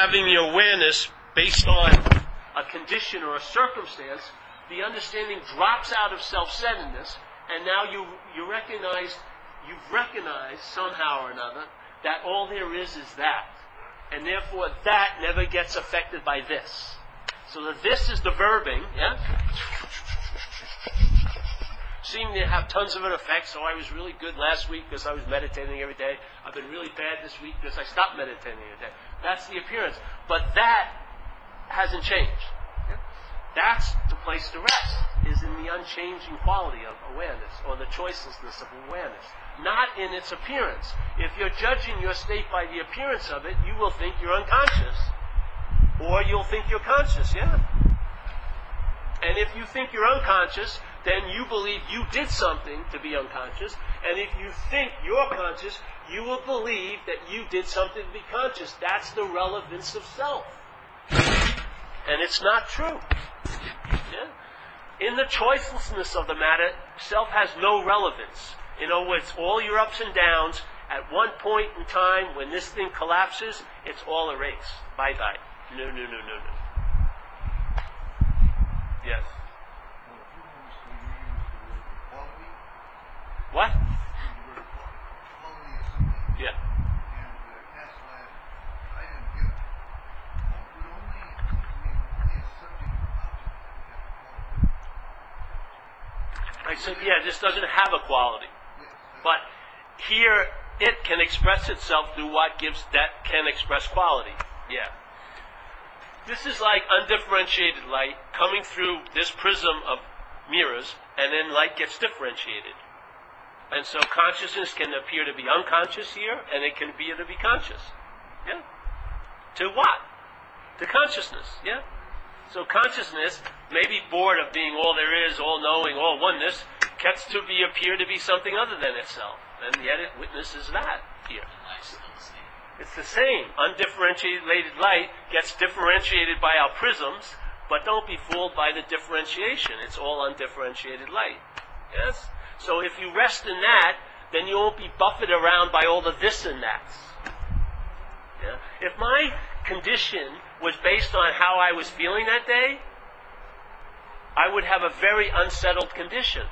having the awareness based on a condition or a circumstance, the understanding drops out of self-centeredness, and now you, you recognize, you've recognized somehow or another that all there is is that. And therefore that never gets affected by this. So that this is the verbing, yeah? Seem to have tons of an effect, so I was really good last week because I was meditating every day. I've been really bad this week because I stopped meditating every day. That's the appearance. But that hasn't changed. That's the place to rest, is in the unchanging quality of awareness, or the choicelessness of awareness, not in its appearance. If you're judging your state by the appearance of it, you will think you're unconscious. Or you'll think you're conscious, yeah? And if you think you're unconscious, then you believe you did something to be unconscious. And if you think you're conscious, you will believe that you did something to be conscious. That's the relevance of self. And it's not true. Yeah? In the choicelessness of the matter, self has no relevance. In other words, all your ups and downs, at one point in time, when this thing collapses, it's all erased. Bye bye. No, no, no, no, no. Yes. What? I said, yeah, this doesn't have a quality. But here, it can express itself through what gives that can express quality. Yeah. This is like undifferentiated light coming through this prism of mirrors, and then light gets differentiated. And so consciousness can appear to be unconscious here, and it can appear to be conscious. Yeah? To what? To consciousness. Yeah? So consciousness may be bored of being all there is, all knowing, all oneness, gets to be appear to be something other than itself. And yet it witnesses that here. It's the same. Undifferentiated light gets differentiated by our prisms, but don't be fooled by the differentiation. It's all undifferentiated light. Yes? So if you rest in that, then you won't be buffeted around by all the this and that. Yeah? If my condition was based on how I was feeling that day, I would have a very unsettled condition.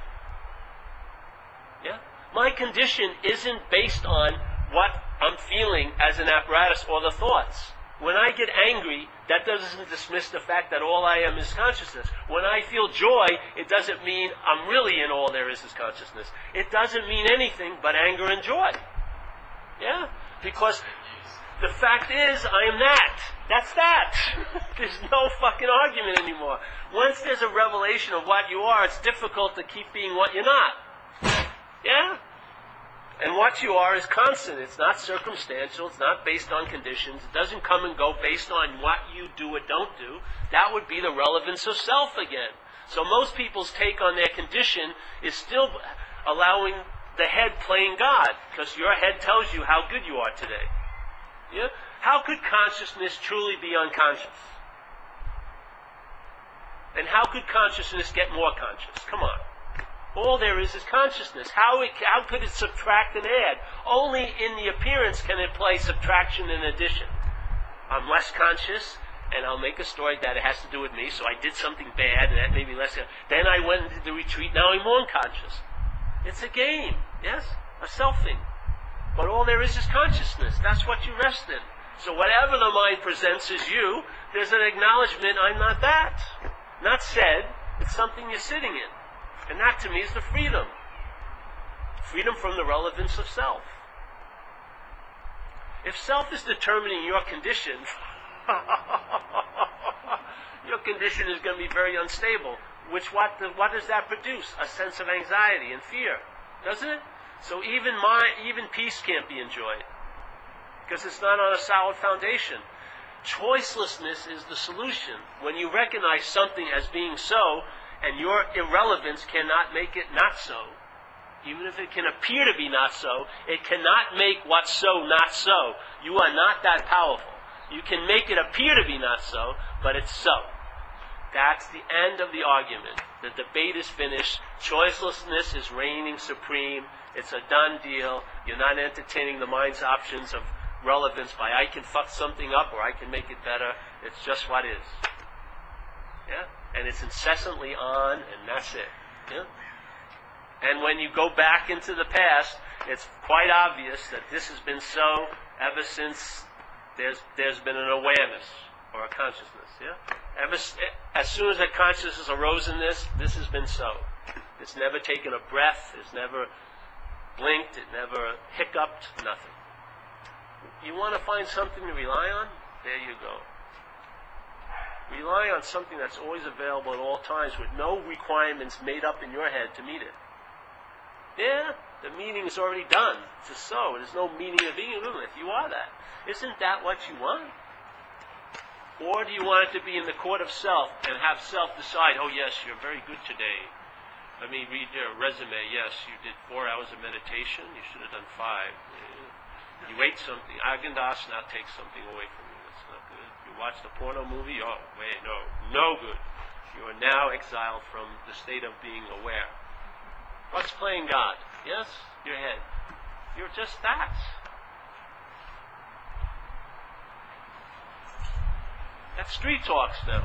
Yeah? My condition isn't based on what I'm feeling as an apparatus or the thoughts. When I get angry, that doesn't dismiss the fact that all I am is consciousness. When I feel joy, it doesn't mean I'm really in all there is is consciousness. It doesn't mean anything but anger and joy. Yeah? Because the fact is, I am that. That's that. there's no fucking argument anymore. Once there's a revelation of what you are, it's difficult to keep being what you're not. Yeah? And what you are is constant. It's not circumstantial. It's not based on conditions. It doesn't come and go based on what you do or don't do. That would be the relevance of self again. So most people's take on their condition is still allowing the head playing God, because your head tells you how good you are today. Yeah? How could consciousness truly be unconscious? And how could consciousness get more conscious? Come on. All there is is consciousness. How, it, how could it subtract and add? Only in the appearance can it play subtraction and addition. I'm less conscious, and I'll make a story that it has to do with me, so I did something bad, and that made me less. Then I went into the retreat, now I'm more unconscious. It's a game, yes? A selfing. But all there is is consciousness. That's what you rest in. So whatever the mind presents as you, there's an acknowledgement, I'm not that. Not said, it's something you're sitting in. And that to me is the freedom. Freedom from the relevance of self. If self is determining your condition, your condition is going to be very unstable. Which what, what does that produce? A sense of anxiety and fear, doesn't it? So even my, even peace can't be enjoyed because it's not on a solid foundation. Choicelessness is the solution. When you recognize something as being so, and your irrelevance cannot make it not so. Even if it can appear to be not so, it cannot make what's so not so. You are not that powerful. You can make it appear to be not so, but it's so. That's the end of the argument. The debate is finished. Choicelessness is reigning supreme. It's a done deal. You're not entertaining the mind's options of relevance by I can fuck something up or I can make it better. It's just what is. Yeah? And it's incessantly on, and that's it. Yeah? And when you go back into the past, it's quite obvious that this has been so ever since there's, there's been an awareness or a consciousness. Yeah? Ever, eh, as soon as a consciousness arose in this, this has been so. It's never taken a breath. It's never blinked. It never hiccuped. Nothing. You want to find something to rely on? There you go. Rely on something that's always available at all times with no requirements made up in your head to meet it. Yeah, the meaning is already done. It's a so. There's no meaning of being a if you are that. Isn't that what you want? Or do you want it to be in the court of self and have self decide, oh yes, you're very good today. Let me read your resume. Yes, you did four hours of meditation. You should have done five. You ate something. Haagen Dazs now takes something away from you. That's not good. You watched a porno movie. Oh, wait, no, no good. You are now exiled from the state of being aware. What's playing God? Yes, your head. You're just that. That's street talks now.